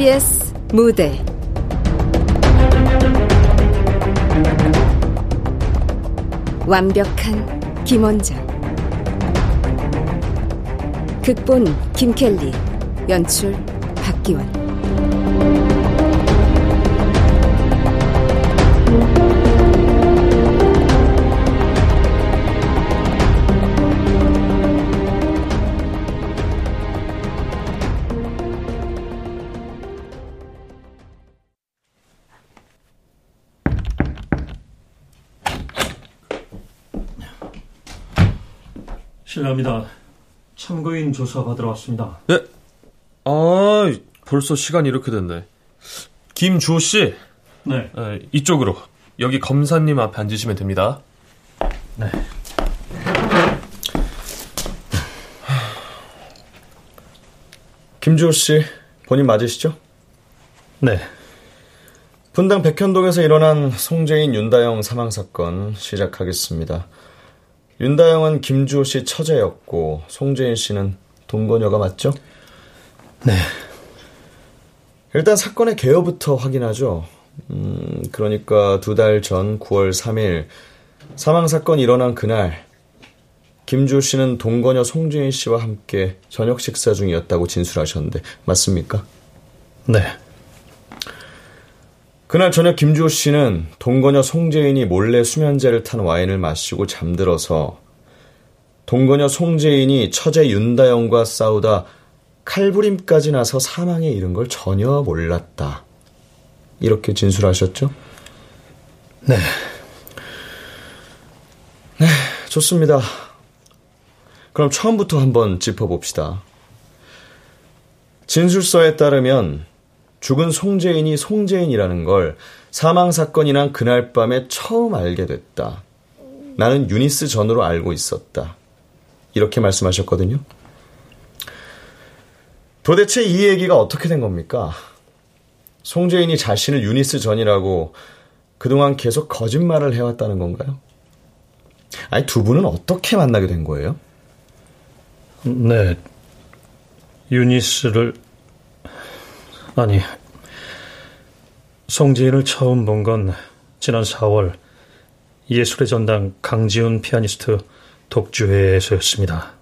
KBS 무대. 완벽한 김원장. 극본 김켈리 연출 박기원 실례합니다. 참고인 조사 받으러 왔습니다. 네. 아, 벌써 시간이 이렇게 됐네. 김주호 씨. 네. 네. 이쪽으로. 여기 검사님 앞에 앉으시면 됩니다. 네. 김주호 씨, 본인 맞으시죠? 네. 분당 백현동에서 일어난 송재인 윤다영 사망 사건 시작하겠습니다. 윤다영은 김주호 씨 처제였고 송재인 씨는 동거녀가 맞죠? 네. 일단 사건의 개요부터 확인하죠. 음, 그러니까 두 달 전 9월 3일 사망 사건이 일어난 그날 김주호 씨는 동거녀 송재인 씨와 함께 저녁 식사 중이었다고 진술하셨는데 맞습니까? 네. 그날 저녁 김주호 씨는 동거녀 송재인이 몰래 수면제를 탄 와인을 마시고 잠들어서 동거녀 송재인이 처제 윤다영과 싸우다 칼부림까지 나서 사망에 이른 걸 전혀 몰랐다. 이렇게 진술하셨죠? 네. 네, 좋습니다. 그럼 처음부터 한번 짚어봅시다. 진술서에 따르면 죽은 송재인이 송재인이라는 걸 사망 사건이 난 그날 밤에 처음 알게 됐다. 나는 유니스 전으로 알고 있었다. 이렇게 말씀하셨거든요. 도대체 이 얘기가 어떻게 된 겁니까? 송재인이 자신을 유니스 전이라고 그동안 계속 거짓말을 해왔다는 건가요? 아니, 두 분은 어떻게 만나게 된 거예요? 네. 유니스를 아니, 송지인을 처음 본 건 지난 4월 예술의 전당 강지훈 피아니스트 독주회에서였습니다.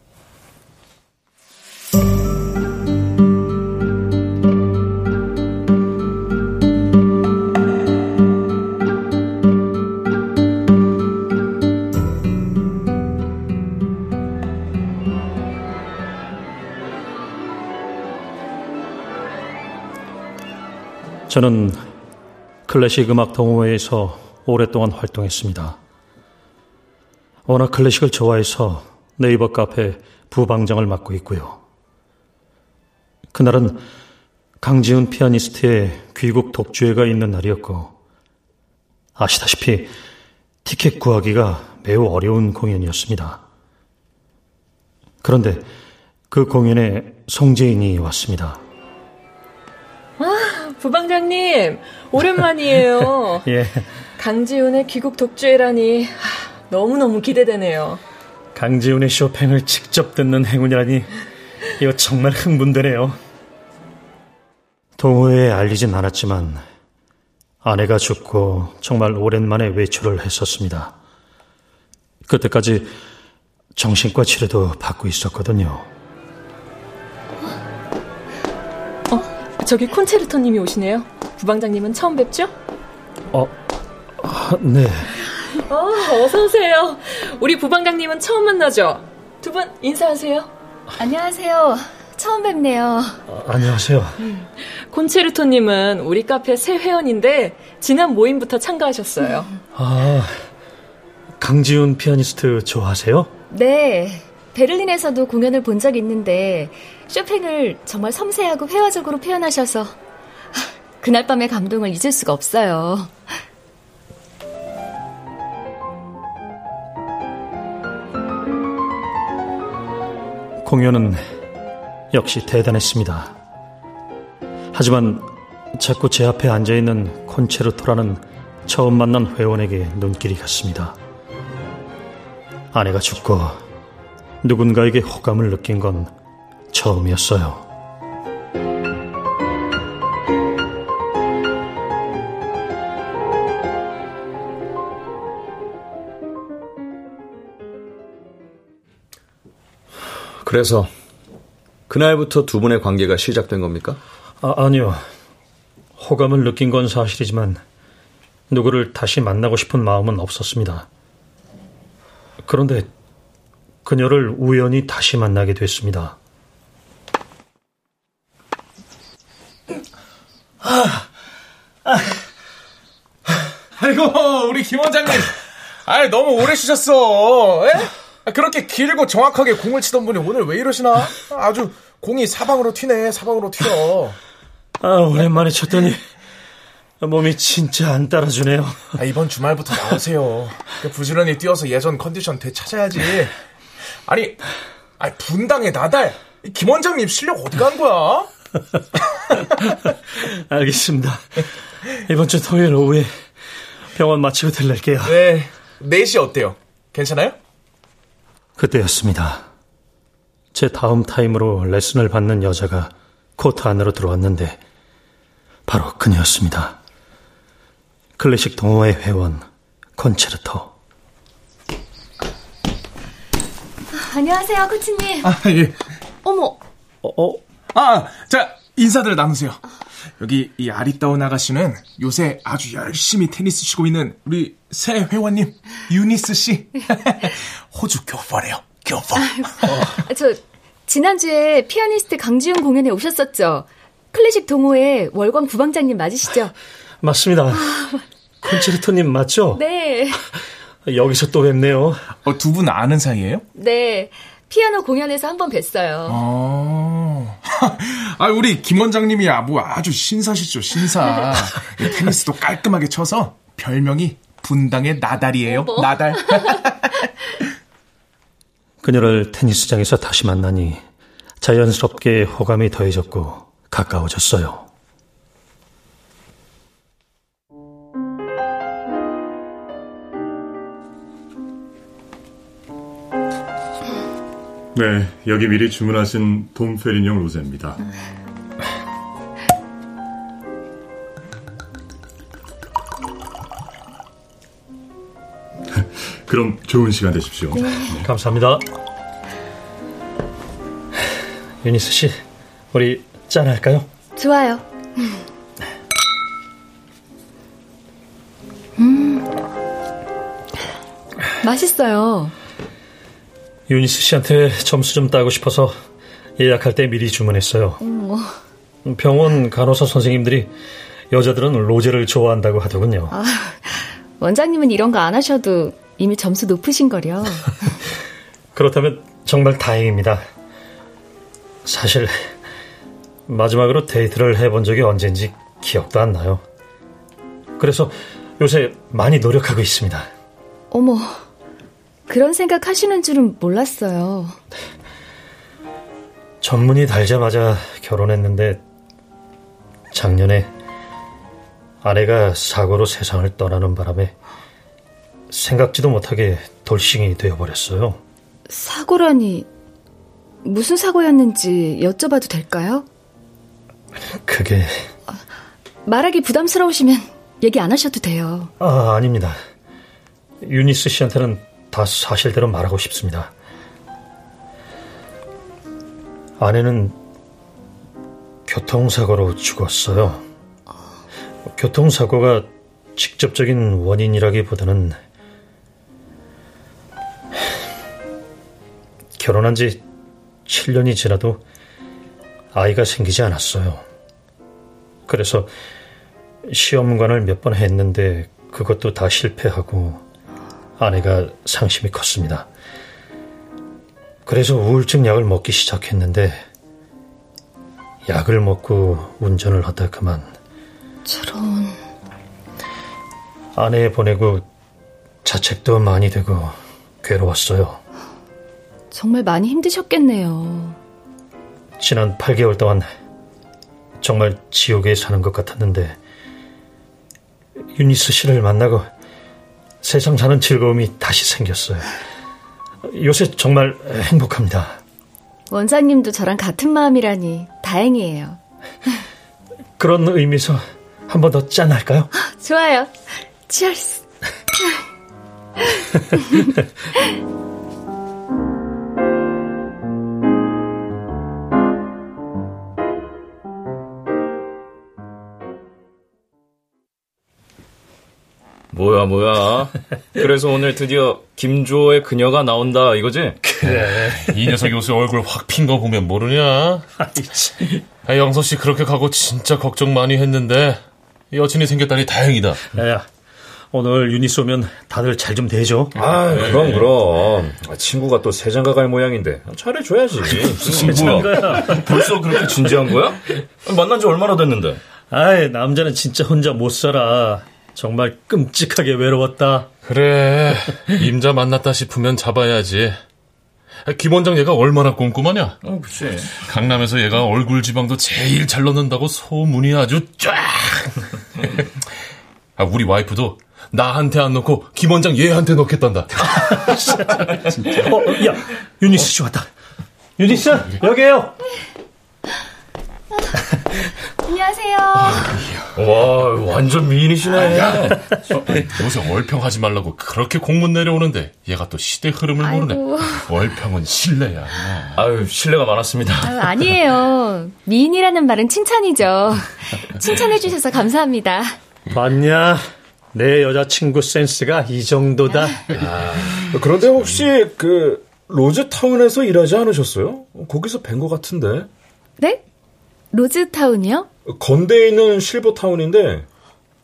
저는 클래식 음악 동호회에서 오랫동안 활동했습니다. 워낙 클래식을 좋아해서 네이버 카페 부방장을 맡고 있고요. 그날은 강지훈 피아니스트의 귀국 독주회가 있는 날이었고, 아시다시피 티켓 구하기가 매우 어려운 공연이었습니다. 그런데 그 공연에 송재인이 왔습니다. 부방장님, 오랜만이에요. 예. 강지훈의 귀국 독주회라니 너무너무 기대되네요. 강지훈의 쇼팽을 직접 듣는 행운이라니 이거 정말 흥분되네요. 동호회에 알리진 않았지만 아내가 죽고 정말 오랜만에 외출을 했었습니다. 그때까지 정신과 치료도 받고 있었거든요. 저기 콘체르토님이 오시네요. 부방장님은 처음 뵙죠? 어, 아, 네. 어, 어서 오세요. 우리 부방장님은 처음 만나죠? 두 분 인사하세요. 안녕하세요. 처음 뵙네요. 아, 안녕하세요. 음, 콘체르토님은 우리 카페 새 회원인데 지난 모임부터 참가하셨어요. 아, 강지훈 피아니스트 좋아하세요? 네. 베를린에서도 공연을 본적 있는데 쇼팽을 정말 섬세하고 회화적으로 표현하셔서 그날 밤의 감동을 잊을 수가 없어요. 공연은 역시 대단했습니다. 하지만 자꾸 제 앞에 앉아있는 콘체르토라는 처음 만난 회원에게 눈길이 갔습니다. 아내가 죽고 누군가에게 호감을 느낀 건 처음이었어요. 그래서 그날부터 두 분의 관계가 시작된 겁니까? 아, 아니요. 호감을 느낀 건 사실이지만 누구를 다시 만나고 싶은 마음은 없었습니다. 그런데 그녀를 우연히 다시 만나게 됐습니다. 아, 아, 아이고 우리 김 원장님, 아 너무 오래 쉬셨어. 에? 그렇게 길고 정확하게 공을 치던 분이 오늘 왜 이러시나? 아주 공이 사방으로 튀네, 사방으로 튀어. 아, 오랜만에 쳤더니 몸이 진짜 안 따라주네요. 아, 이번 주말부터 나오세요. 부지런히 뛰어서 예전 컨디션 되찾아야지. 아니, 아니 분당의 나달. 김 원장님 실력 어디 간 거야? 알겠습니다. 이번 주 토요일 오후에 병원 마치고 들를게요. 네. 4시 어때요? 괜찮아요? 그때였습니다. 제 다음 타임으로 레슨을 받는 여자가 코트 안으로 들어왔는데 바로 그녀였습니다. 클래식 동호회 회원 콘체르토. 안녕하세요, 코치님. 아, 예. 어머. 어, 어? 아, 자, 인사들 나누세요. 여기 이 아리따운 아가씨는 요새 아주 열심히 테니스 치고 있는 우리 새 회원님 유니스 씨. 호주 교포래요. 교포. 어. 저 지난주에 피아니스트 강지훈 공연에 오셨었죠. 클래식 동호회 월광 부방장님 맞으시죠? 맞습니다. 콘체르토님 맞죠? 네. 여기서 또 뵙네요. 어, 두 분 아는 사이예요? 네. 피아노 공연에서 한 번 뵀어요. 아, 아 우리 김 원장님이야 뭐 아주 신사시죠 신사. 테니스도 깔끔하게 쳐서 별명이 분당의 나달이에요. 어머. 나달. 그녀를 테니스장에서 다시 만나니 자연스럽게 호감이 더해졌고 가까워졌어요. 네, 여기 미리 주문하신 돔페리뇽 로제입니다. 그럼 좋은 시간 되십시오. 네. 감사합니다. 유니스 씨, 우리 짠할까요? 좋아요. 음, 맛있어요. 유니스 씨한테 점수 좀 따고 싶어서 예약할 때 미리 주문했어요. 음. 병원 간호사 선생님들이 여자들은 로제를 좋아한다고 하더군요. 아, 원장님은 이런 거 안 하셔도 이미 점수 높으신걸요. 그렇다면 정말 다행입니다. 사실 마지막으로 데이트를 해본 적이 언젠지 기억도 안 나요. 그래서 요새 많이 노력하고 있습니다. 어머, 그런 생각 하시는 줄은 몰랐어요. 전문이 달자마자 결혼했는데 작년에 아내가 사고로 세상을 떠나는 바람에 생각지도 못하게 돌싱이 되어버렸어요. 사고라니 무슨 사고였는지 여쭤봐도 될까요? 그게 말하기 부담스러우시면 얘기 안 하셔도 돼요. 아 아닙니다. 유니스 씨한테는 다 사실대로 말하고 싶습니다. 아내는 교통사고로 죽었어요. 교통사고가 직접적인 원인이라기보다는 결혼한 지 7년이 지나도 아이가 생기지 않았어요. 그래서 시험관을 몇 번 했는데 그것도 다 실패하고 아내가 상심이 컸습니다. 그래서 우울증 약을 먹기 시작했는데 약을 먹고 운전을 하다 그만 저런 아내 보내고 자책도 많이 되고 괴로웠어요. 정말 많이 힘드셨겠네요. 지난 8개월 동안 정말 지옥에 사는 것 같았는데 유니스 씨를 만나고 세상 사는 즐거움이 다시 생겼어요. 요새 정말 행복합니다. 원장님도 저랑 같은 마음이라니 다행이에요. 그런 의미에서 한 번 더 짠할까요? 좋아요. 치얼스. 뭐야, 뭐야. 그래서 오늘 드디어 김주호의 그녀가 나온다, 이거지? 그래. 이 녀석 요새 얼굴 확 핀 거 보면 모르냐? 아, 영서 씨 그렇게 가고 진짜 걱정 많이 했는데 여친이 생겼다니 다행이다. 야야, 오늘 유니스 오면 다들 잘 좀 대줘. 아, 그럼, 그럼. 친구가 또 세장가 갈 모양인데. 잘해줘야지. 세장가야. 벌써 그렇게 진지한 거야? 만난 지 얼마나 됐는데? 아이, 남자는 진짜 혼자 못 살아. 정말 끔찍하게 외로웠다. 그래. 임자 만났다 싶으면 잡아야지. 김 원장 얘가 얼마나 꼼꼼하냐? 어, 그치. 강남에서 얘가 얼굴 지방도 제일 잘 넣는다고 소문이 아주 쫙! 아, 우리 와이프도 나한테 안 넣고 김 원장 얘한테 넣겠단다. 어, 야, 유니스 씨 왔다. 유니스, 여기에요. 안녕하세요. 와, 완전 미인이시네. 요새 얼평하지 말라고 그렇게 공문 내려오는데 얘가 또 시대 흐름을 모르네. 얼평은 신뢰야. 아유, 신뢰가 많았습니다. 아유, 아니에요. 미인이라는 말은 칭찬이죠. 칭찬해주셔서 감사합니다. 봤냐? 내 여자친구 센스가 이 정도다. 아, 그런데 혹시 그 로즈타운에서 일하지 않으셨어요? 거기서 뵌 것 같은데. 네? 로즈타운이요? 건대에 있는 실버타운인데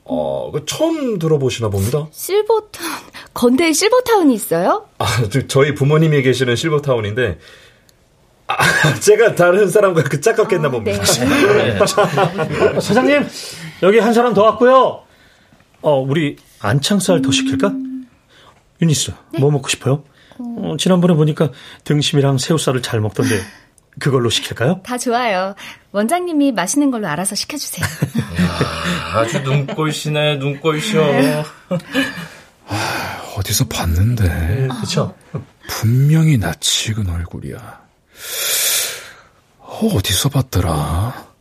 어, 처음 들어보시나 봅니다. 실버타운, 건대에 실버타운이 있어요? 아, 저희 부모님이 계시는 실버타운인데 아, 제가 다른 사람과 그 짝같겠나 아, 봅니다. 네. 어, 사장님, 여기 한 사람 더 왔고요. 어, 우리 안창살 더 시킬까? 유니스, 네? 뭐 먹고 싶어요? 어, 지난번에 보니까 등심이랑 새우살을 잘 먹던데 그걸로 시킬까요? 다 좋아요. 원장님이 맛있는 걸로 알아서 시켜주세요. 아주 눈꼴시네, 눈꼴셔. 어디서 봤는데. 그쵸? 분명히 낯익은 얼굴이야. 어, 어디서 봤더라?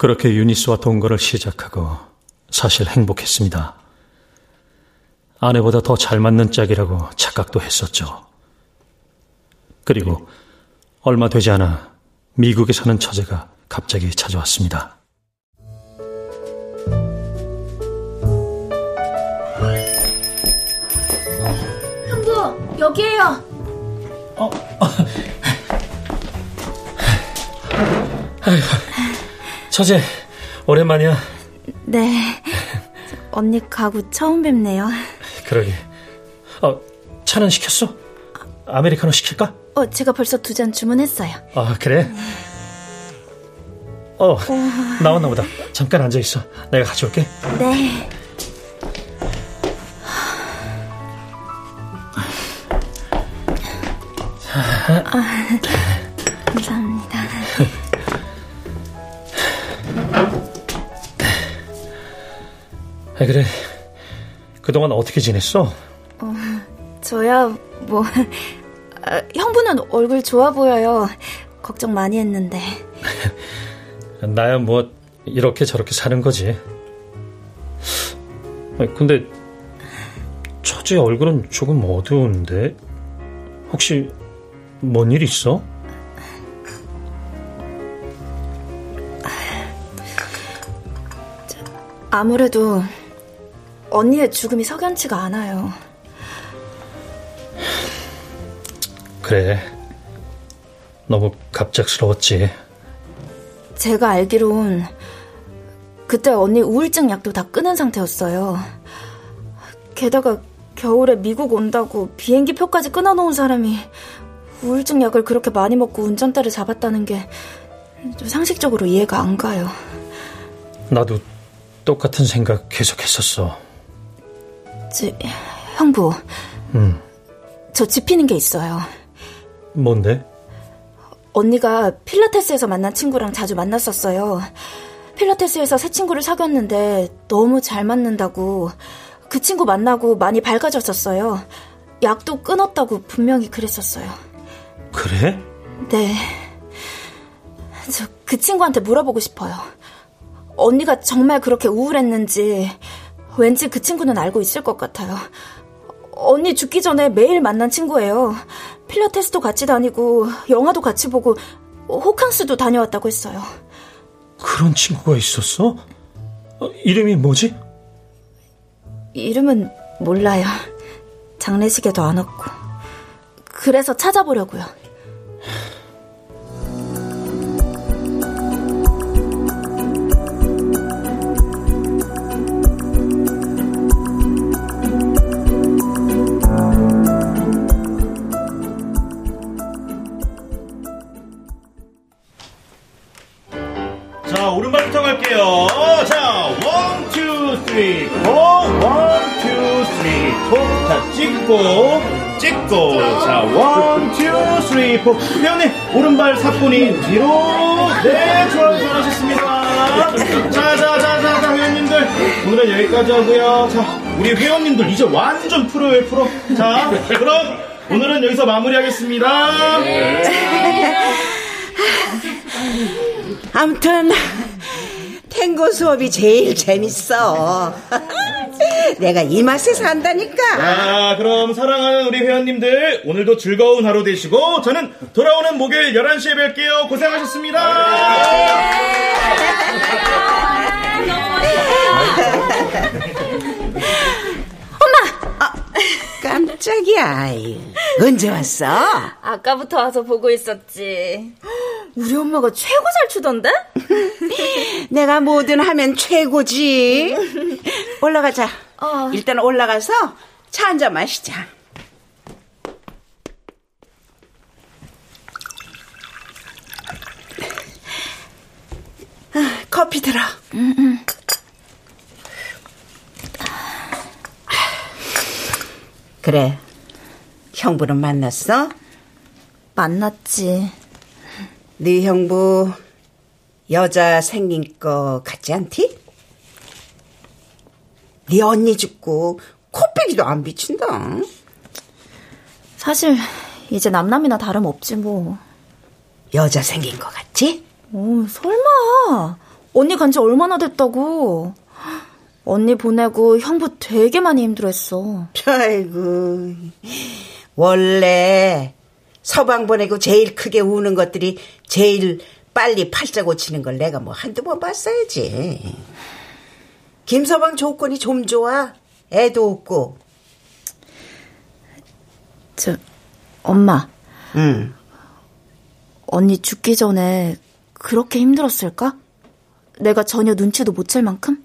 그렇게 유니스와 동거를 시작하고 사실 행복했습니다. 아내보다 더 잘 맞는 짝이라고 착각도 했었죠. 그리고 얼마 되지 않아 미국에 사는 처제가 갑자기 찾아왔습니다. 형부, 여기에요. 처제, 오랜만이야. 네. 언니 가구 처음 뵙네요. 그러게. 어, 차는 시켰어? 아메리카노 시킬까? 어, 제가 벌써 두 잔 주문했어요. 아, 그래? 어, 나왔나 보다. 잠깐 앉아 있어. 내가 가져올게. 네. 아, 그래. 그동안 어떻게 지냈어? 어, 저야 뭐 아, 형부는 얼굴 좋아 보여요. 걱정 많이 했는데. 나야 뭐 이렇게 저렇게 사는 거지. 근데 처제 얼굴은 조금 어두운데 혹시 뭔 일 있어? 아무래도 언니의 죽음이 석연치가 않아요. 그래. 너무 갑작스러웠지. 제가 알기론 그때 언니 우울증 약도 다 끊은 상태였어요. 게다가 겨울에 미국 온다고 비행기 표까지 끊어놓은 사람이 우울증 약을 그렇게 많이 먹고 운전대를 잡았다는 게좀 상식적으로 이해가 안 가요. 나도 똑같은 생각 계속 했었어. 저, 형부, 음, 저 짚히는 게 있어요. 뭔데? 언니가 필라테스에서 만난 친구랑 자주 만났었어요. 필라테스에서 새 친구를 사귀었는데 너무 잘 맞는다고 그 친구 만나고 많이 밝아졌었어요. 약도 끊었다고 분명히 그랬었어요. 그래? 네. 저 그 친구한테 물어보고 싶어요. 언니가 정말 그렇게 우울했는지 왠지 그 친구는 알고 있을 것 같아요. 언니 죽기 전에 매일 만난 친구예요. 필라테스도 같이 다니고 영화도 같이 보고 호캉스도 다녀왔다고 했어요. 그런 친구가 있었어? 어, 이름이 뭐지? 이름은 몰라요. 장례식에도 안 왔고. 그래서 찾아보려고요. 오른발부터 갈게요. 자, one, two, three, four. one, two, three, four. 자, 찍고, 찍고. 자, one, two, three, four. 회원님, 오른발 사뿐히 뒤로. 네, 좋아요, 잘하셨습니다. 자, 자, 자, 자, 자, 회원님들. 오늘은 여기까지 하고요. 자, 우리 회원님들 이제 완전 프로예요, 프로. 자, 그럼 오늘은 여기서 마무리하겠습니다. 네. 아무튼 탱고 수업이 제일 재밌어. 내가 이 맛에 산다니까. 자, 그럼 사랑하는 우리 회원님들 오늘도 즐거운 하루 되시고 저는 돌아오는 목요일 11시에 뵐게요. 고생하셨습니다. 깜짝이야. 언제 왔어? 아까부터 와서 보고 있었지. 우리 엄마가 최고 잘 추던데? 내가 뭐든 하면 최고지. 올라가자. 어. 일단 올라가서 차 한 잔 마시자. 아, 커피 들어. 그래. 형부는 만났어? 만났지. 네 형부 여자 생긴 거 같지 않디? 네 언니 죽고 코빼기도 안 비친다. 사실 이제 남남이나 다름 없지 뭐. 여자 생긴 거 같지? 오, 설마. 언니 간 지 얼마나 됐다고. 언니 보내고 형부 되게 많이 힘들었어. 아이고. 원래 서방 보내고 제일 크게 우는 것들이 제일 빨리 팔자 고치는 걸 내가 뭐 한두 번 봤어야지. 김서방 조건이 좀 좋아. 애도 없고. 저, 엄마. 응. 언니 죽기 전에 그렇게 힘들었을까? 내가 전혀 눈치도 못 챌 만큼?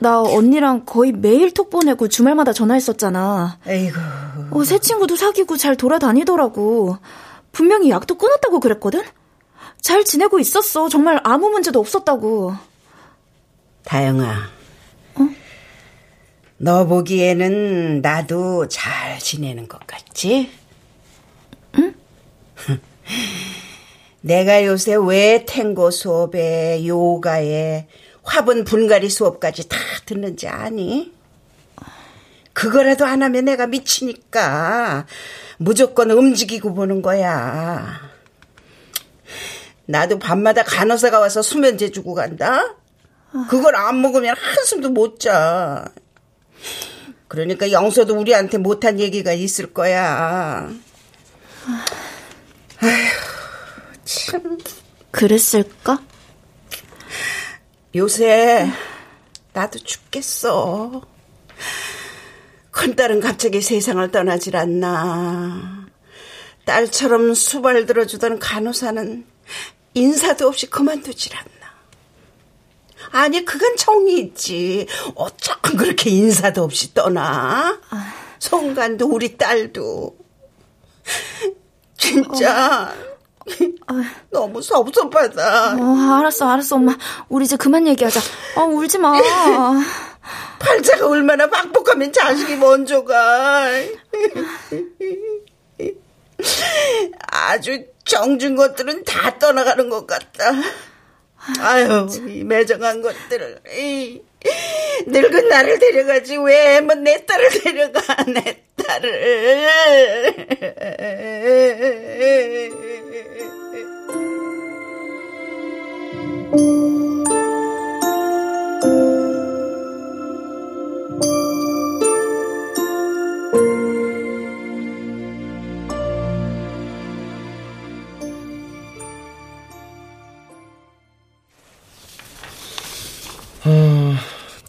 나 언니랑 거의 매일 톡 보내고 주말마다 전화했었잖아. 에이구. 어, 새 친구도 사귀고 잘 돌아다니더라고. 분명히 약도 끊었다고 그랬거든? 잘 지내고 있었어. 정말 아무 문제도 없었다고. 다영아. 어? 너 보기에는 나도 잘 지내는 것 같지? 응? 내가 요새 왜 탱고 수업에, 요가에, 화분 분갈이 수업까지 다 듣는지 아니? 그거라도 안 하면 내가 미치니까 무조건 움직이고 보는 거야. 나도 밤마다 간호사가 와서 수면제 주고 간다? 그걸 안 먹으면 한숨도 못 자. 그러니까 영서도 우리한테 못한 얘기가 있을 거야. 아휴, 참. 그랬을까? 요새 나도 죽겠어. 큰딸은 갑자기 세상을 떠나질 않나. 딸처럼 수발 들어주던 간호사는 인사도 없이 그만두질 않나. 아니, 그건 정이 있지. 어쩜 그렇게 인사도 없이 떠나? 송간도 우리 딸도. 진짜. 어. 너무 섭섭하다. 어, 알았어, 알았어, 엄마. 우리 이제 그만 얘기하자. 어, 울지 마. 팔자가 얼마나 박복하면 자식이 먼저 가. 아주 정준 것들은 다 떠나가는 것 같다. 아유, 이 매정한 것들을. 이, 늙은 나를 데려가지 왜내 딸을 데려가 내 아, 나를.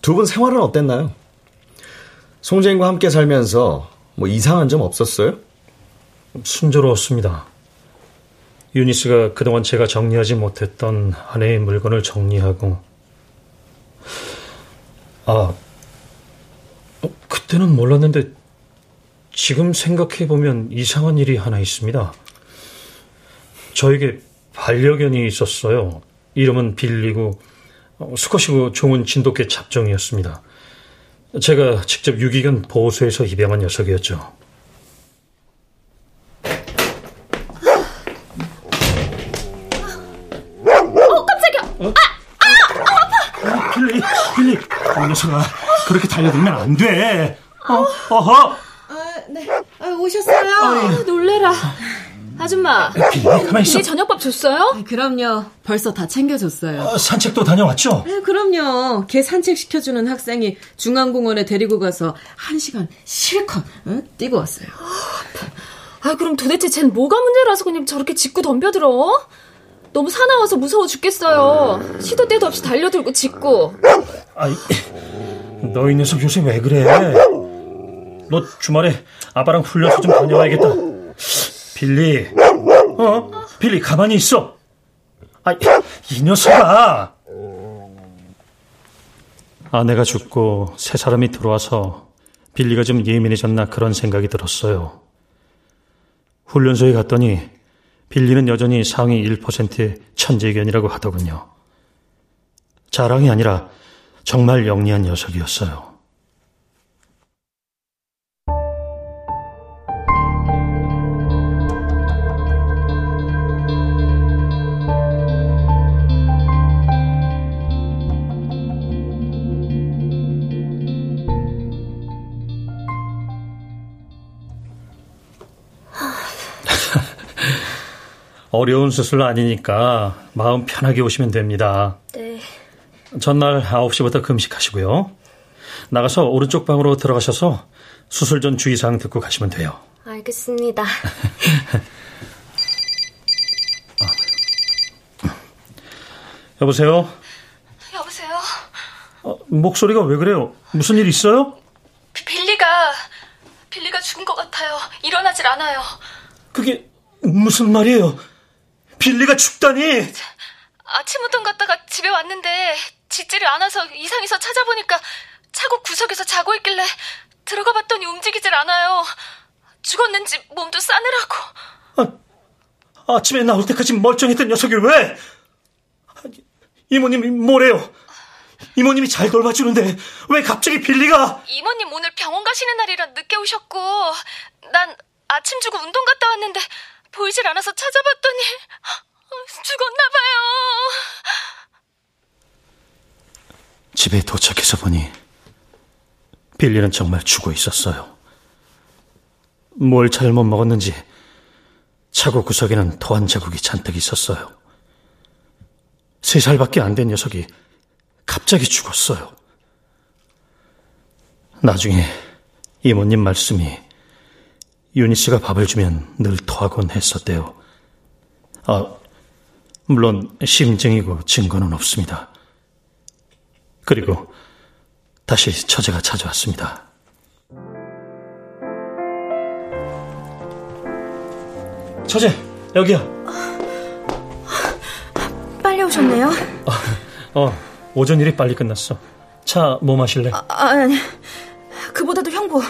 두분 생활은 어땠나요? 송재인과 함께 살면서 뭐 이상한 점 없었어요? 순조로웠습니다. 유니스가 그동안 제가 정리하지 못했던 아내의 물건을 정리하고 아 어, 그때는 몰랐는데 지금 생각해 보면 이상한 일이 하나 있습니다. 저에게 반려견이 있었어요. 이름은 빌리고 어, 수컷이고 종은 진돗개 잡종이었습니다. 제가 직접 유기견 보호소에서 입양한 녀석이었죠. 어, 깜짝이야! 어? 아! 아! 아! 아파! 빌리, 빌리, 이 녀석아, 그렇게 달려들면 안 돼. 어, 어허! 아, 네. 아, 오셨어요? 아, 놀래라. 아줌마. 가만히 있어. 네 저녁밥 줬어요? 네, 그럼요. 벌써 다 챙겨줬어요. 어, 산책도 다녀왔죠? 네, 그럼요. 걔 산책 시켜주는 학생이 중앙공원에 데리고 가서 한 시간 실컷 응? 뛰고 왔어요. 아, 그럼 도대체 쟨 뭐가 문제라서 그냥 저렇게 짖고 덤벼들어? 너무 사나워서 무서워 죽겠어요. 시도 때도 없이 달려들고 짖고. 아이, 너희 녀석 요새 왜 그래? 너 주말에 아빠랑 훈련소 좀 다녀와야겠다. 빌리, 어? 빌리 가만히 있어. 아, 이 녀석아. 아내가 죽고 새 사람이 들어와서 빌리가 좀 예민해졌나 그런 생각이 들었어요. 훈련소에 갔더니 빌리는 여전히 상위 1%의 천재견이라고 하더군요. 자랑이 아니라 정말 영리한 녀석이었어요. 어려운 수술 아니니까 마음 편하게 오시면 됩니다. 네. 전날 9시부터 금식하시고요. 나가서 오른쪽 방으로 들어가셔서 수술 전 주의사항 듣고 가시면 돼요. 알겠습니다. 여보세요? 여보세요? 어, 목소리가 왜 그래요? 무슨 일 있어요? 빌리가 빌리가 죽은 것 같아요. 일어나질 않아요. 그게 무슨 말이에요? 빌리가 죽다니! 아침 운동 갔다가 집에 왔는데 짖지를 않아서 이상해서 찾아보니까 차고 구석에서 자고 있길래 들어가 봤더니 움직이질 않아요. 죽었는지 몸도 싸늘하고. 아, 아침에 나올 때까지 멀쩡했던 녀석이 왜? 이모님이 뭐래요? 이모님이 잘 돌봐주는데 왜 갑자기 빌리가? 이모님 오늘 병원 가시는 날이라 늦게 오셨고 난 아침 주고 운동 갔다 왔는데 보이질 않아서 찾아봤더니 죽었나 봐요. 집에 도착해서 보니 빌리는 정말 죽어 있었어요. 뭘 잘못 먹었는지 차고 구석에는 토한 자국이 잔뜩 있었어요. 세 살밖에 안 된 녀석이 갑자기 죽었어요. 나중에 이모님 말씀이 유니스가 밥을 주면 늘 토하곤 했었대요. 아, 물론 심증이고 증거는 없습니다. 그리고 다시 처제가 찾아왔습니다. 처제, 여기야. 빨리 오셨네요. 어, 어, 오전 일이 빨리 끝났어. 차 뭐 마실래? 아, 아니, 그보다도 형부,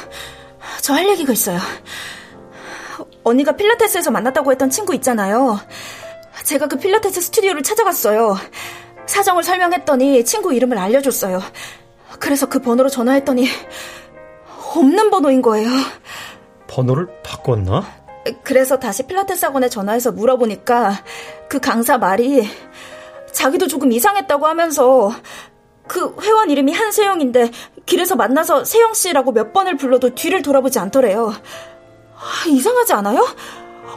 저 할 얘기가 있어요. 언니가 필라테스에서 만났다고 했던 친구 있잖아요. 제가 그 필라테스 스튜디오를 찾아갔어요. 사정을 설명했더니 친구 이름을 알려줬어요. 그래서 그 번호로 전화했더니 없는 번호인 거예요. 번호를 바꿨나? 그래서 다시 필라테스 학원에 전화해서 물어보니까 그 강사 말이 자기도 조금 이상했다고 하면서 그 회원 이름이 한세영인데 길에서 만나서 세영 씨라고 몇 번을 불러도 뒤를 돌아보지 않더래요. 아, 이상하지 않아요?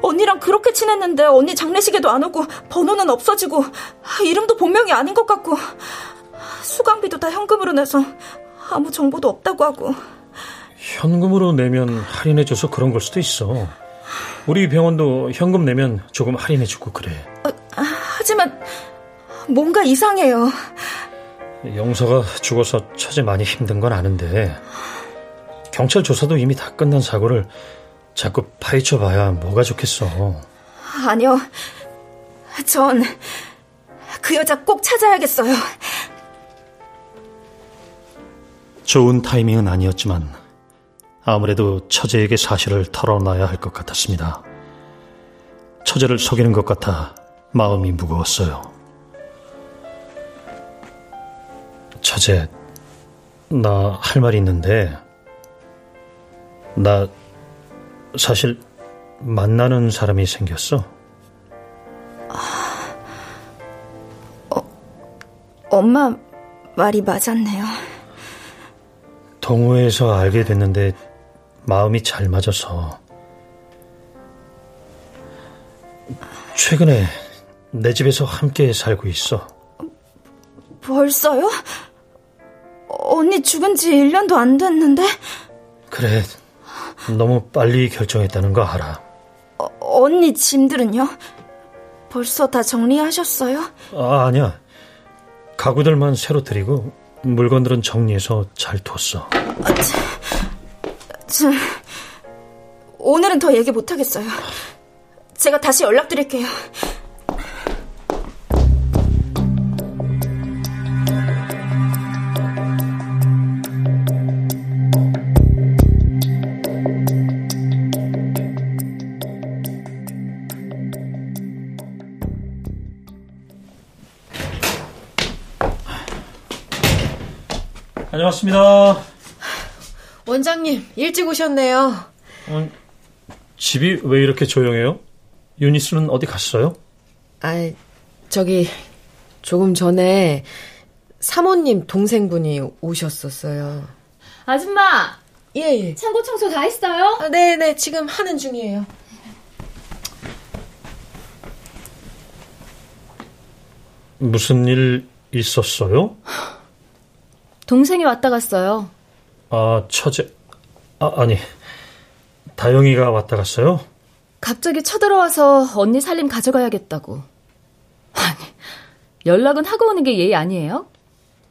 언니랑 그렇게 친했는데 언니 장례식에도 안 오고 번호는 없어지고 아, 이름도 본명이 아닌 것 같고 수강비도 다 현금으로 내서 아무 정보도 없다고 하고 현금으로 내면 할인해줘서 그런 걸 수도 있어. 우리 병원도 현금 내면 조금 할인해주고 그래. 어, 하지만 뭔가 이상해요. 영서가 죽어서 처제 많이 힘든 건 아는데 경찰 조사도 이미 다 끝난 사고를 자꾸 파헤쳐 봐야 뭐가 좋겠어. 아니요. 전 그 여자 꼭 찾아야겠어요. 좋은 타이밍은 아니었지만 아무래도 처제에게 사실을 털어놔야 할 것 같았습니다. 처제를 속이는 것 같아 마음이 무거웠어요. 처제, 나 할 말이 있는데, 나 사실 만나는 사람이 생겼어. 어, 엄마 말이 맞았네요. 동호회에서 알게 됐는데 마음이 잘 맞아서 최근에 내 집에서 함께 살고 있어. 벌써요? 언니 죽은 지 1년도 안 됐는데? 그래, 너무 빨리 결정했다는 거 알아. 어, 언니 짐들은요? 벌써 다 정리하셨어요? 아, 아니야. 가구들만 새로 드리고 물건들은 정리해서 잘 뒀어. 아, 참, 참, 오늘은 더 얘기 못하겠어요. 제가 다시 연락드릴게요. 다녀왔습니다. 원장님, 일찍 오셨네요. 어, 집이 왜 이렇게 조용해요? 유니스는 어디 갔어요? 아, 저기 조금 전에 사모님 동생분이 오셨었어요. 아줌마. 예, 예. 창고 청소 다 했어요? 아, 네, 네. 지금 하는 중이에요. 무슨 일 있었어요? 동생이 왔다 갔어요. 아, 처제. 아, 아니. 다영이가 왔다 갔어요? 갑자기 쳐들어와서 언니 살림 가져가야겠다고. 아니, 연락은 하고 오는 게 예의 아니에요?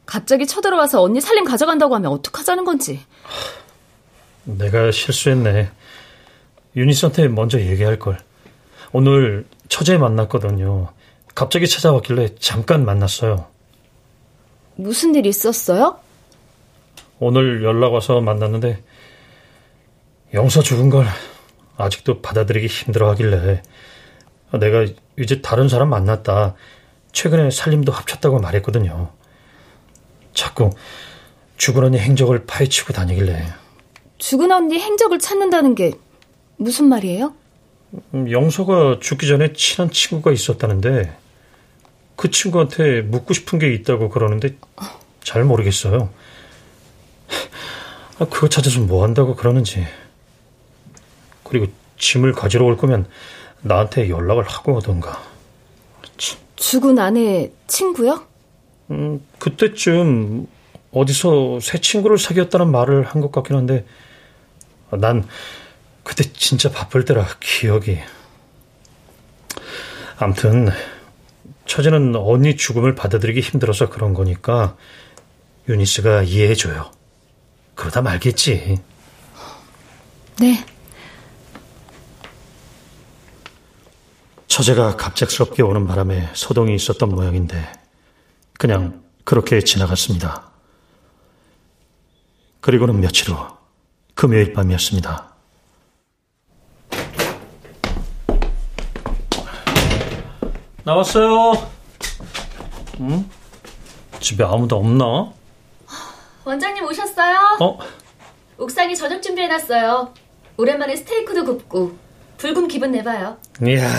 갑자기 쳐들어와서 언니 살림 가져간다고 하면 어떡하자는 건지. 내가 실수했네. 유니스한테 먼저 얘기할 걸. 오늘 처제 만났거든요. 갑자기 찾아왔길래 잠깐 만났어요. 무슨 일 있었어요? 오늘 연락 와서 만났는데 영서 죽은 걸 아직도 받아들이기 힘들어 하길래 내가 이제 다른 사람 만났다. 최근에 살림도 합쳤다고 말했거든요. 자꾸 죽은 언니 행적을 파헤치고 다니길래. 죽은 언니 행적을 찾는다는 게 무슨 말이에요? 음, 영서가 죽기 전에 친한 친구가 있었다는데 그 친구한테 묻고 싶은 게 있다고 그러는데 잘 모르겠어요. 아, 그거 찾아서 뭐 한다고 그러는지. 그리고 짐을 가지러 올 거면 나한테 연락을 하고 오던가. 죽은 아내 친구요? 음, 그때쯤 어디서 새 친구를 사귀었다는 말을 한 것 같긴 한데 난 그때 진짜 바쁠 때라 기억이. 암튼 처제는 언니 죽음을 받아들이기 힘들어서 그런 거니까 유니스가 이해해줘요. 그러다 말겠지. 네. 처제가 갑작스럽게 오는 바람에 소동이 있었던 모양인데 그냥 그렇게 지나갔습니다. 그리고는 며칠 후 금요일 밤이었습니다. 나왔어요. 응? 집에 아무도 없나? 원장님 오셨어요? 어? 옥상에 저녁 준비해놨어요. 오랜만에 스테이크도 굽고 불금 기분 내봐요. 이야.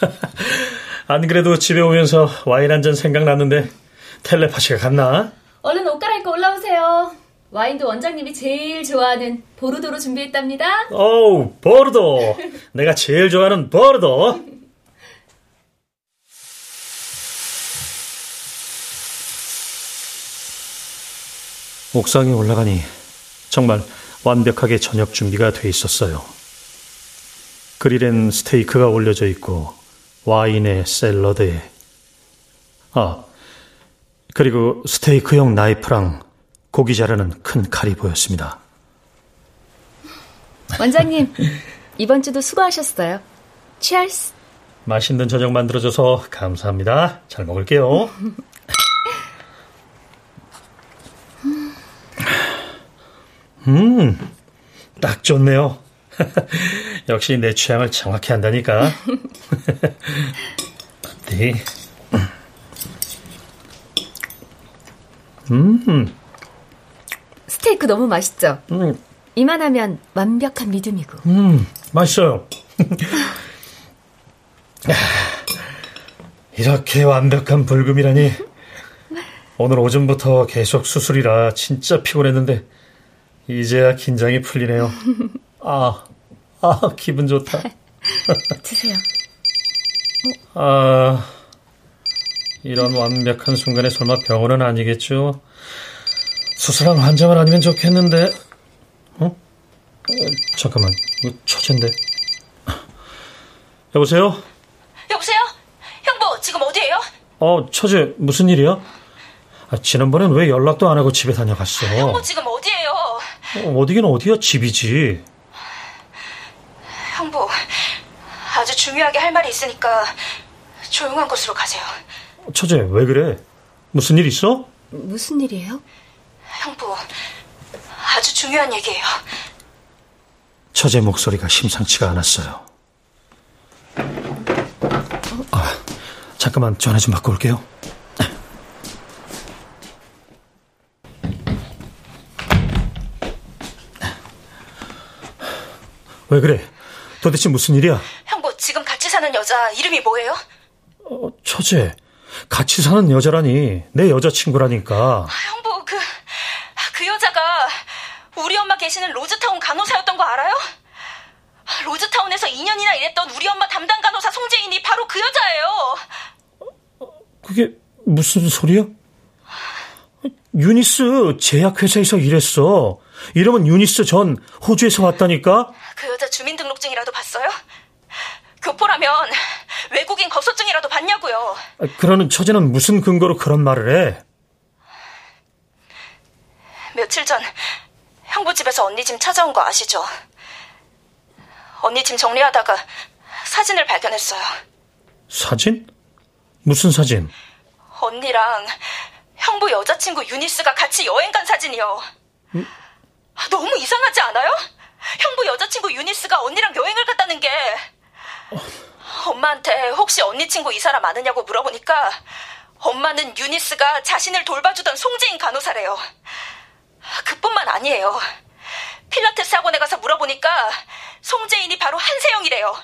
안 그래도 집에 오면서 와인 한 잔 생각났는데 텔레파시가 갔나? 얼른 옷 갈아입고 올라오세요. 와인도 원장님이 제일 좋아하는 보르도로 준비했답니다. 어우, 보르도. 내가 제일 좋아하는 보르도. 옥상에 올라가니 정말 완벽하게 저녁 준비가 돼 있었어요. 그릴엔 스테이크가 올려져 있고 와인에 샐러드에 아 그리고 스테이크용 나이프랑 고기 자르는 큰 칼이 보였습니다. 원장님, 이번 주도 수고하셨어요. 치얼스. 맛있는 저녁 만들어줘서 감사합니다. 잘 먹을게요. 음, 딱 좋네요. 역시 내 취향을 정확히 한다니까. 네. 음. 스테이크 너무 맛있죠? 음. 이만하면 완벽한 믿음이고. 음, 맛있어요. 이렇게 완벽한 불금이라니. 오늘 오전부터 계속 수술이라 진짜 피곤했는데, 이제야 긴장이 풀리네요. 아, 아, 기분 좋다. 드세요. 아, 이런 완벽한 순간에 설마 병원은 아니겠죠? 수술한 환자만 아니면 좋겠는데, 어? 어 잠깐만, 이거 처제인데. 여보세요? 여보세요? 형부, 지금 어디에요? 어, 처제, 무슨 일이야? 아, 지난번엔 왜 연락도 안 하고 집에 다녀갔어? 형부, 지금 어디에요? 어, 어디긴 어디야, 집이지. 형부, 아주 중요하게 할 말이 있으니까 조용한 곳으로 가세요. 처제, 왜 그래? 무슨 일 있어? 무슨 일이에요? 형부, 아주 중요한 얘기예요. 처제 목소리가 심상치가 않았어요. 아, 잠깐만 전화 좀 받고 올게요. 왜 그래? 도대체 무슨 일이야? 형부, 지금 같이 사는 여자 이름이 뭐예요? 어, 처제, 같이 사는 여자라니 내 여자친구라니까. 아, 형부, 그, 그 여자가 우리 엄마 계시는 로즈타운 간호사였던 거 알아요? 로즈타운에서 2년이나 일했던 우리 엄마 담당 간호사 송재인이 바로 그 여자예요. 그게 무슨 소리야? 유니스 제약회사에서 일했어. 이름은 유니스 전 호주에서 왔다니까? 그 여자 주민등록증이라도 봤어요? 교포라면 외국인 거소증이라도 봤냐고요. 그러는 처제는 무슨 근거로 그런 말을 해? 며칠 전 형부 집에서 언니 짐 찾아온 거 아시죠? 언니 짐 정리하다가 사진을 발견했어요. 사진? 무슨 사진? 언니랑 형부 여자친구 유니스가 같이 여행 간 사진이요. 음? 너무 이상하지 않아요? 형부 여자친구 유니스가 언니랑 여행을 갔다는 게 엄마한테 혹시 언니 친구 이 사람 아느냐고 물어보니까 엄마는 유니스가 자신을 돌봐주던 송재인 간호사래요. 그뿐만 아니에요. 필라테스 학원에 가서 물어보니까 송재인이 바로 한세영이래요.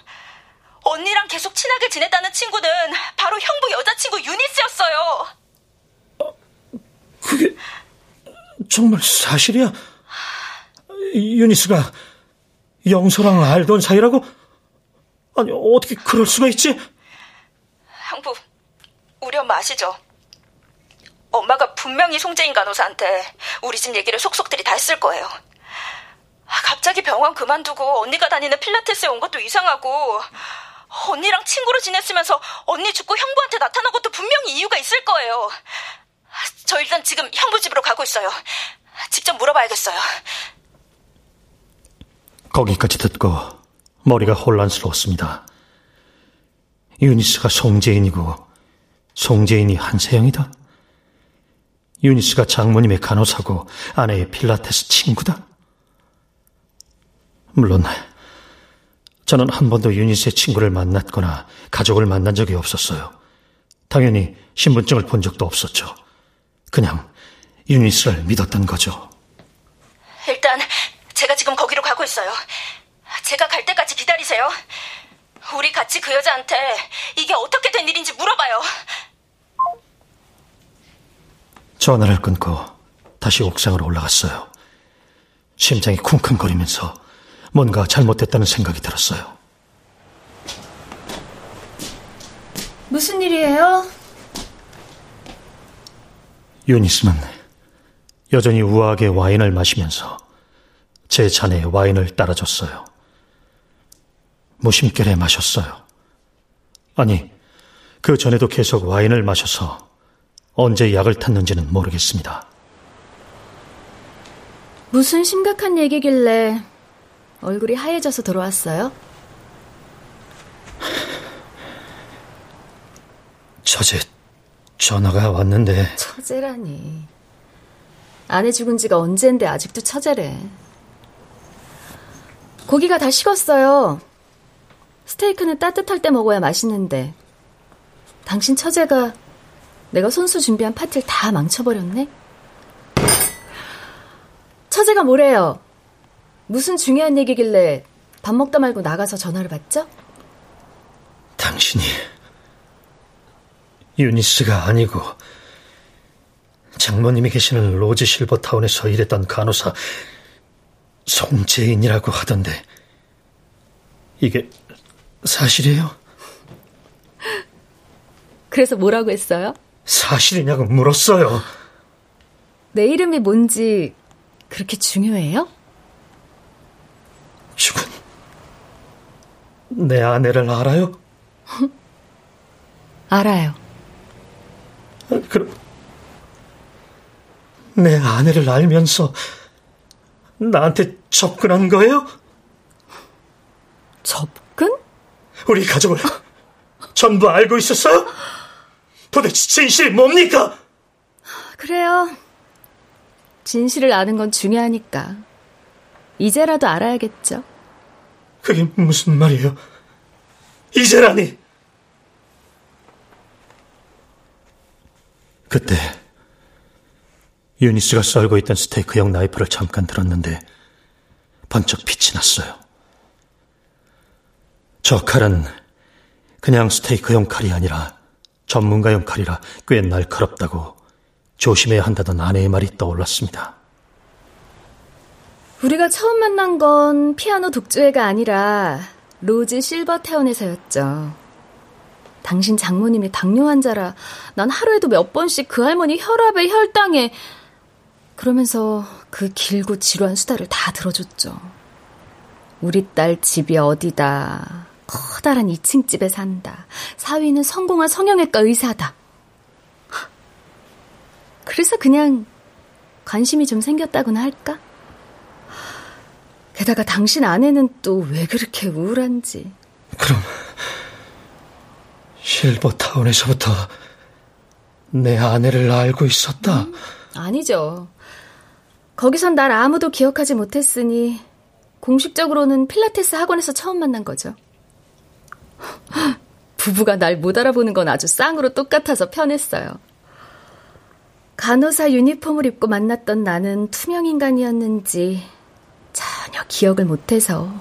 언니랑 계속 친하게 지냈다는 친구는 바로 형부 여자친구 유니스였어요. 그게 정말 사실이야? 유니스가 영서랑 알던 사이라고? 아니, 어떻게 그럴 수가 있지? 형부, 우리 엄마 아시죠? 엄마가 분명히 송재인 간호사한테 우리 집 얘기를 속속들이 다 했을 거예요. 갑자기 병원 그만두고 언니가 다니는 필라테스에 온 것도 이상하고 언니랑 친구로 지냈으면서 언니 죽고 형부한테 나타난 것도 분명히 이유가 있을 거예요. 저 일단 지금 형부 집으로 가고 있어요. 직접 물어봐야겠어요. 거기까지 듣고 머리가 혼란스러웠습니다. 유니스가 송재인이고 송재인이 한세영이다? 유니스가 장모님의 간호사고 아내의 필라테스 친구다? 물론 저는 한 번도 유니스의 친구를 만났거나 가족을 만난 적이 없었어요. 당연히 신분증을 본 적도 없었죠. 그냥 유니스를 믿었던 거죠. 일단 제가 지금 거기로 가고 있어요. 제가 갈 때까지 기다리세요. 우리 같이 그 여자한테 이게 어떻게 된 일인지 물어봐요. 전화를 끊고 다시 옥상으로 올라갔어요. 심장이 쿵쿵거리면서 뭔가 잘못됐다는 생각이 들었어요. 무슨 일이에요? 유니스는 여전히 우아하게 와인을 마시면서 제 잔에 와인을 따라줬어요. 무심결에 마셨어요. 아니, 그 전에도 계속 와인을 마셔서 언제 약을 탔는지는 모르겠습니다. 무슨 심각한 얘기길래 얼굴이 하얘져서 들어왔어요? 처제 전화가 왔는데 처제라니 아내 죽은 지가 언젠데 아직도 처제래 고기가 다 식었어요 스테이크는 따뜻할 때 먹어야 맛있는데 당신 처제가 내가 손수 준비한 파티를 다 망쳐버렸네? 처제가 뭐래요? 무슨 중요한 얘기길래 밥 먹다 말고 나가서 전화를 받죠? 당신이 유니스가 아니고 장모님이 계시는 로즈 실버타운에서 일했던 간호사 송재인이라고 하던데 이게 사실이에요? 그래서 뭐라고 했어요? 사실이냐고 물었어요. 내 이름이 뭔지 그렇게 중요해요? 죽은 내 아내를 알아요? 알아요. 그럼 내 아내를 알면서 나한테 접근한 거예요? 접근? 우리 가족을 전부 알고 있었어요? 도대체 진실이 뭡니까? 그래요. 진실을 아는 건 중요하니까. 이제라도 알아야겠죠. 그게 무슨 말이에요? 이제라니! 그때 유니스가 썰고 있던 스테이크용 나이프를 잠깐 들었는데 번쩍 빛이 났어요. 저 칼은 그냥 스테이크용 칼이 아니라 전문가용 칼이라 꽤 날카롭다고 조심해야 한다던 아내의 말이 떠올랐습니다. 우리가 처음 만난 건 피아노 독주회가 아니라 로즈 실버타운에서였죠. 당신 장모님이 당뇨 환자라 난 하루에도 몇 번씩 그 할머니 혈압에 혈당에 그러면서 그 길고 지루한 수다를 다 들어줬죠. 우리 딸 집이 어디다. 커다란 2층 집에 산다. 사위는 성공한 성형외과 의사다. 그래서 그냥 관심이 좀 생겼다고나 할까? 게다가 당신 아내는 또 왜 그렇게 우울한지. 그럼 실버타운에서부터 내 아내를 알고 있었다? 음, 아니죠. 거기선 날 아무도 기억하지 못했으니 공식적으로는 필라테스 학원에서 처음 만난 거죠. 부부가 날 못 알아보는 건 아주 쌍으로 똑같아서 편했어요. 간호사 유니폼을 입고 만났던 나는 투명 인간이었는지 전혀 기억을 못해서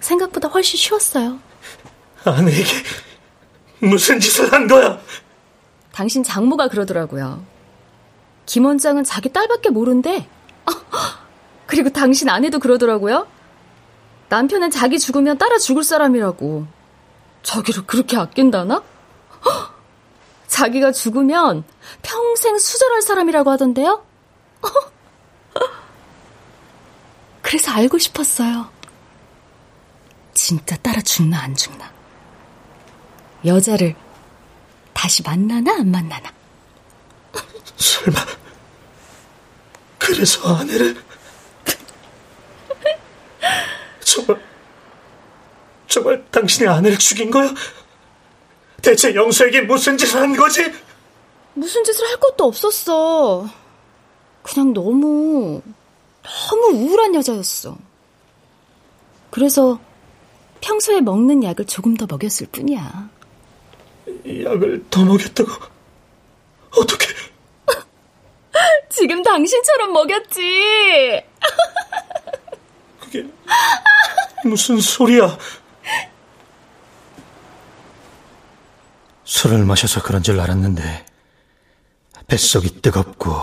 생각보다 훨씬 쉬웠어요. 아내에게 무슨 짓을 한 거야? 당신 장모가 그러더라고요. 김 원장은 자기 딸밖에 모른대. 그리고 당신 아내도 그러더라고요. 남편은 자기 죽으면 따라 죽을 사람이라고. 자기를 그렇게 아낀다나? 자기가 죽으면 평생 수절할 사람이라고 하던데요? 그래서 알고 싶었어요. 진짜 따라 죽나 안 죽나. 여자를 다시 만나나 안 만나나. 설마 그래서 아내를 정말 정말 당신이 아내를 죽인 거야? 대체 영수에게 무슨 짓을 한 거지? 무슨 짓을 할 것도 없었어. 그냥 너무 너무 우울한 여자였어. 그래서 평소에 먹는 약을 조금 더 먹였을 뿐이야. 약을 더 먹였다고? 어떻게? 지금 당신처럼 먹였지. 그게 무슨 소리야? 술을 마셔서 그런 줄 알았는데 뱃속이 뜨겁고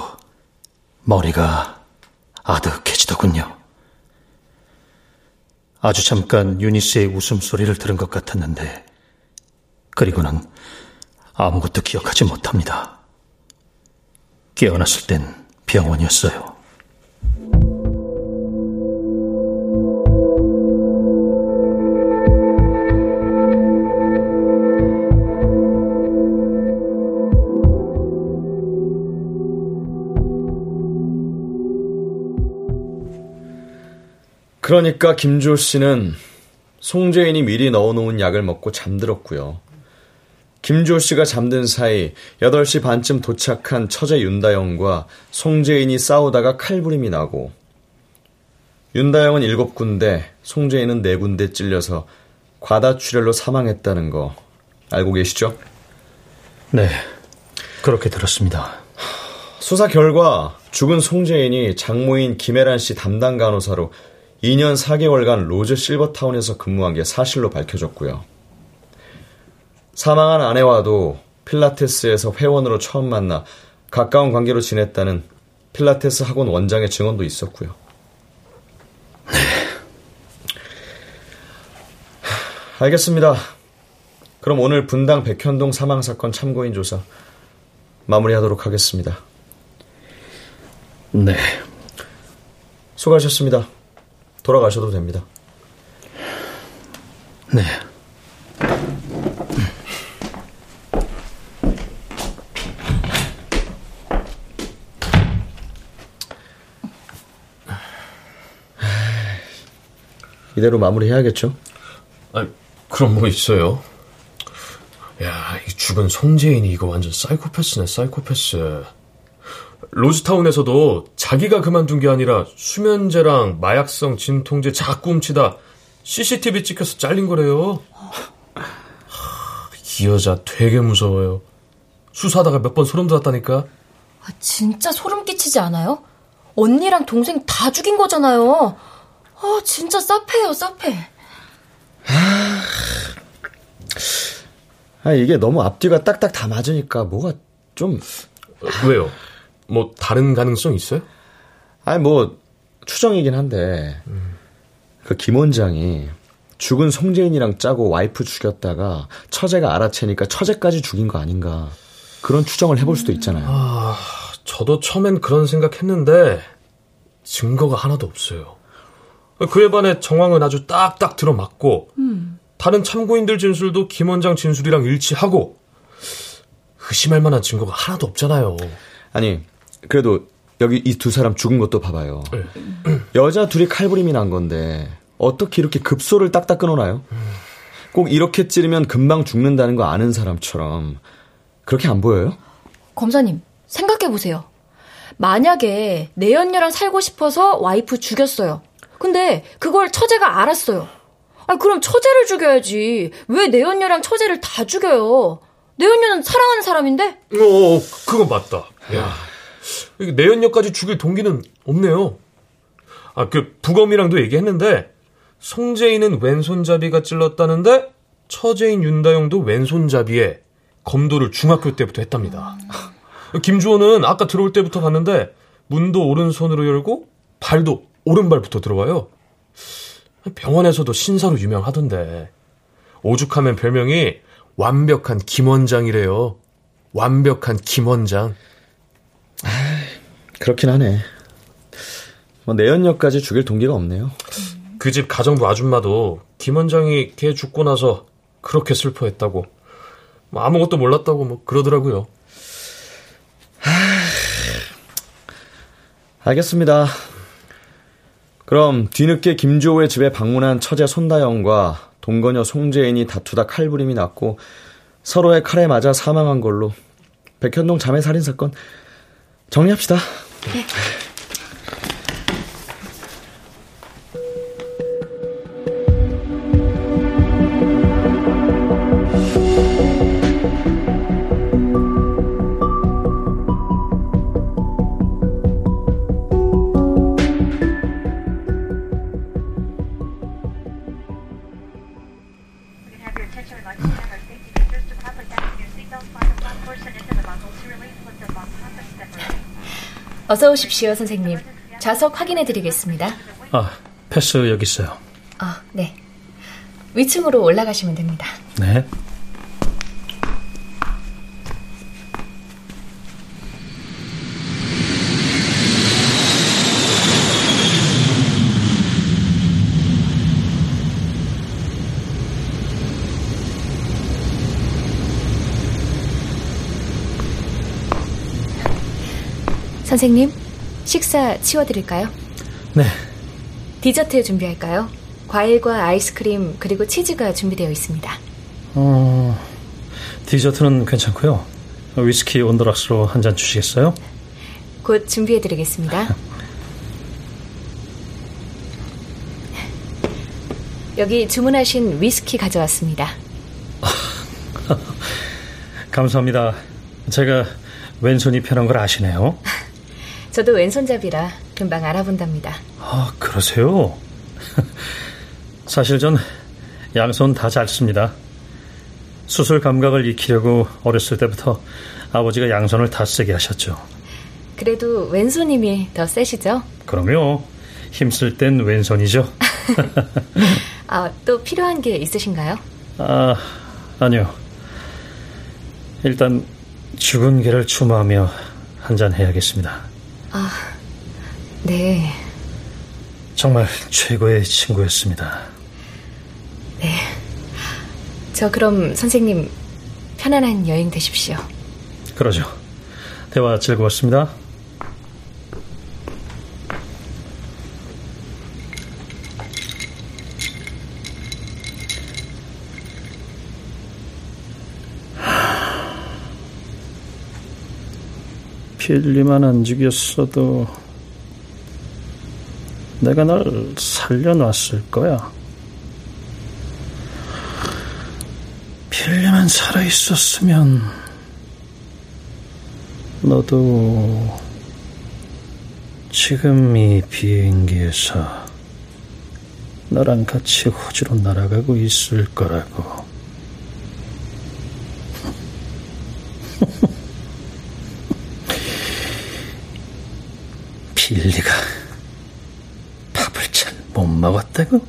머리가 아득해지더군요. 아주 잠깐 유니스의 웃음소리를 들은 것 같았는데 그리고는 아무것도 기억하지 못합니다. 깨어났을 땐 병원이었어요. 그러니까 김주호 씨는 송재인이 미리 넣어놓은 약을 먹고 잠들었고요. 김주호 씨가 잠든 사이 8시 반쯤 도착한 처제 윤다영과 송재인이 싸우다가 칼부림이 나고 윤다영은 7군데, 송재인은 4군데 찔려서 과다출혈로 사망했다는 거 알고 계시죠? 네, 그렇게 들었습니다. 수사 결과 죽은 송재인이 장모인 김혜란 씨 담당 간호사로 2년 4개월간 로즈 실버타운에서 근무한 게 사실로 밝혀졌고요. 사망한 아내와도 필라테스에서 회원으로 처음 만나 가까운 관계로 지냈다는 필라테스 학원 원장의 증언도 있었고요. 네. 알겠습니다. 그럼 오늘 분당 백현동 사망 사건 참고인 조사 마무리하도록 하겠습니다. 네. 수고하셨습니다. 돌아가셔도 됩니다. 네. 이대로 마무리해야겠죠? 아, 그럼 뭐 있어요? 야, 이 죽은 송재인이 이거 완전 사이코패스네, 사이코패스. 로즈타운에서도 자기가 그만둔 게 아니라 수면제랑 마약성 진통제 자꾸 훔치다 CCTV 찍혀서 잘린 거래요. 하, 이 여자 되게 무서워요. 수사하다가 몇 번 소름 돋았다니까. 아, 진짜 소름 끼치지 않아요? 언니랑 동생 다 죽인 거잖아요. 아, 진짜 쌉해요, 쌉해. 아, 이게 너무 앞뒤가 딱딱 다 맞으니까 뭐가 좀. 왜요? 뭐 다른 가능성 있어요? 아니 뭐 추정이긴 한데 음. 그 김 원장이 죽은 송재인이랑 짜고 와이프 죽였다가 처제가 알아채니까 처제까지 죽인 거 아닌가 그런 추정을 해볼 수도 있잖아요. 아, 저도 처음엔 그런 생각 했는데 증거가 하나도 없어요. 그에 반해 정황은 아주 딱딱 들어맞고 음. 다른 참고인들 진술도 김 원장 진술이랑 일치하고 의심할 만한 증거가 하나도 없잖아요. 아니 그래도 여기 이 두 사람 죽은 것도 봐봐요. 네. 여자 둘이 칼부림이 난 건데 어떻게 이렇게 급소를 딱딱 끊어놔요? 꼭 이렇게 찌르면 금방 죽는다는 거 아는 사람처럼 그렇게 안 보여요? 검사님 생각해 보세요. 만약에 내 연녀랑 살고 싶어서 와이프 죽였어요. 근데 그걸 처제가 알았어요. 아 그럼 처제를 죽여야지. 왜 내연녀랑 처제를 다 죽여요? 내연녀는 사랑하는 사람인데? 어, 그건 맞다. 야. 내연녀까지 죽일 동기는 없네요. 아, 그 부검이랑도 얘기했는데 송재인은 왼손잡이가 찔렀다는데 처제인 윤다영도 왼손잡이에 검도를 중학교 때부터 했답니다. 김주호는 아까 들어올 때부터 봤는데 문도 오른손으로 열고 발도 오른발부터 들어와요. 병원에서도 신사로 유명하던데 오죽하면 별명이 완벽한 김원장이래요. 완벽한 김원장. 그렇긴 하네. 뭐 내연녀까지 죽일 동기가 없네요. 그 집 가정부 아줌마도 김 원장이 걔 죽고 나서 그렇게 슬퍼했다고 뭐 아무것도 몰랐다고 뭐 그러더라고요. 알겠습니다. 그럼 뒤늦게 김조호의 집에 방문한 처제 손다영과 동거녀 송재인이 다투다 칼부림이 났고 서로의 칼에 맞아 사망한 걸로 백현동 자매 살인 사건 정리합시다. 네. 어서 오십시오, 선생님. 좌석 확인해 드리겠습니다. 아, 패스 여기 있어요. 아, 네. 위층으로 올라가시면 됩니다. 네. 선생님, 식사 치워드릴까요? 네. 디저트 준비할까요? 과일과 아이스크림 그리고 치즈가 준비되어 있습니다. 어, 디저트는 괜찮고요. 위스키 온더락스로 한 잔 주시겠어요? 곧 준비해드리겠습니다. 여기 주문하신 위스키 가져왔습니다. 감사합니다. 제가 왼손이 편한 걸 아시네요. 저도 왼손잡이라 금방 알아본답니다. 아, 그러세요? 사실 전 양손 다 잘 씁니다. 수술 감각을 익히려고 어렸을 때부터 아버지가 양손을 다 쓰게 하셨죠. 그래도 왼손님이 더 세시죠? 그럼요. 힘쓸 땐 왼손이죠. 아, 또 필요한 게 있으신가요? 아, 아니요. 일단 죽은 개를 추모하며 한잔 해야겠습니다. 아, 네. 정말 최고의 친구였습니다. 네. 저 그럼 선생님 편안한 여행 되십시오. 그러죠. 대화 즐거웠습니다. 빌리만 안 죽였어도 내가 널 살려놨을 거야. 빌리만 살아있었으면 너도 지금 이 비행기에서 나랑 같이 호주로 날아가고 있을 거라고. 빌리가 밥을 잘 못 먹었다고?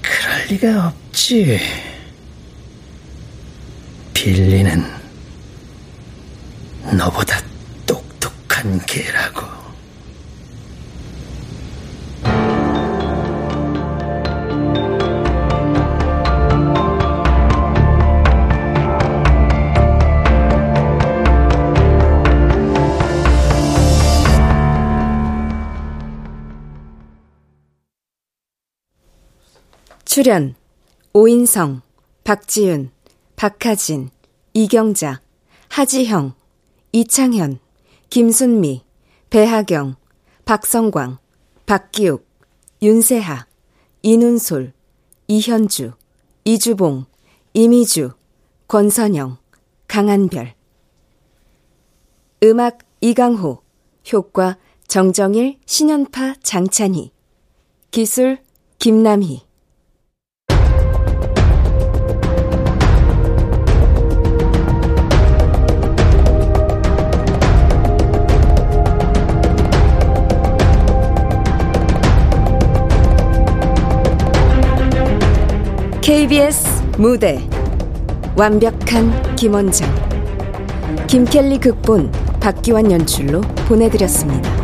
그럴 리가 없지. 빌리는 너보다 똑똑한 개라고. 출연 오인성, 박지윤, 박하진, 이경자, 하지형, 이창현, 김순미, 배하경, 박성광, 박기욱, 윤세하, 이눈솔, 이현주, 이주봉, 이미주, 권선영, 강한별. 음악 이강호, 효과 정정일, 신연파 장찬희. 기술 김남희 KBS 무대 완벽한 김원장 김켈리 극본 박기환 연출로 보내드렸습니다.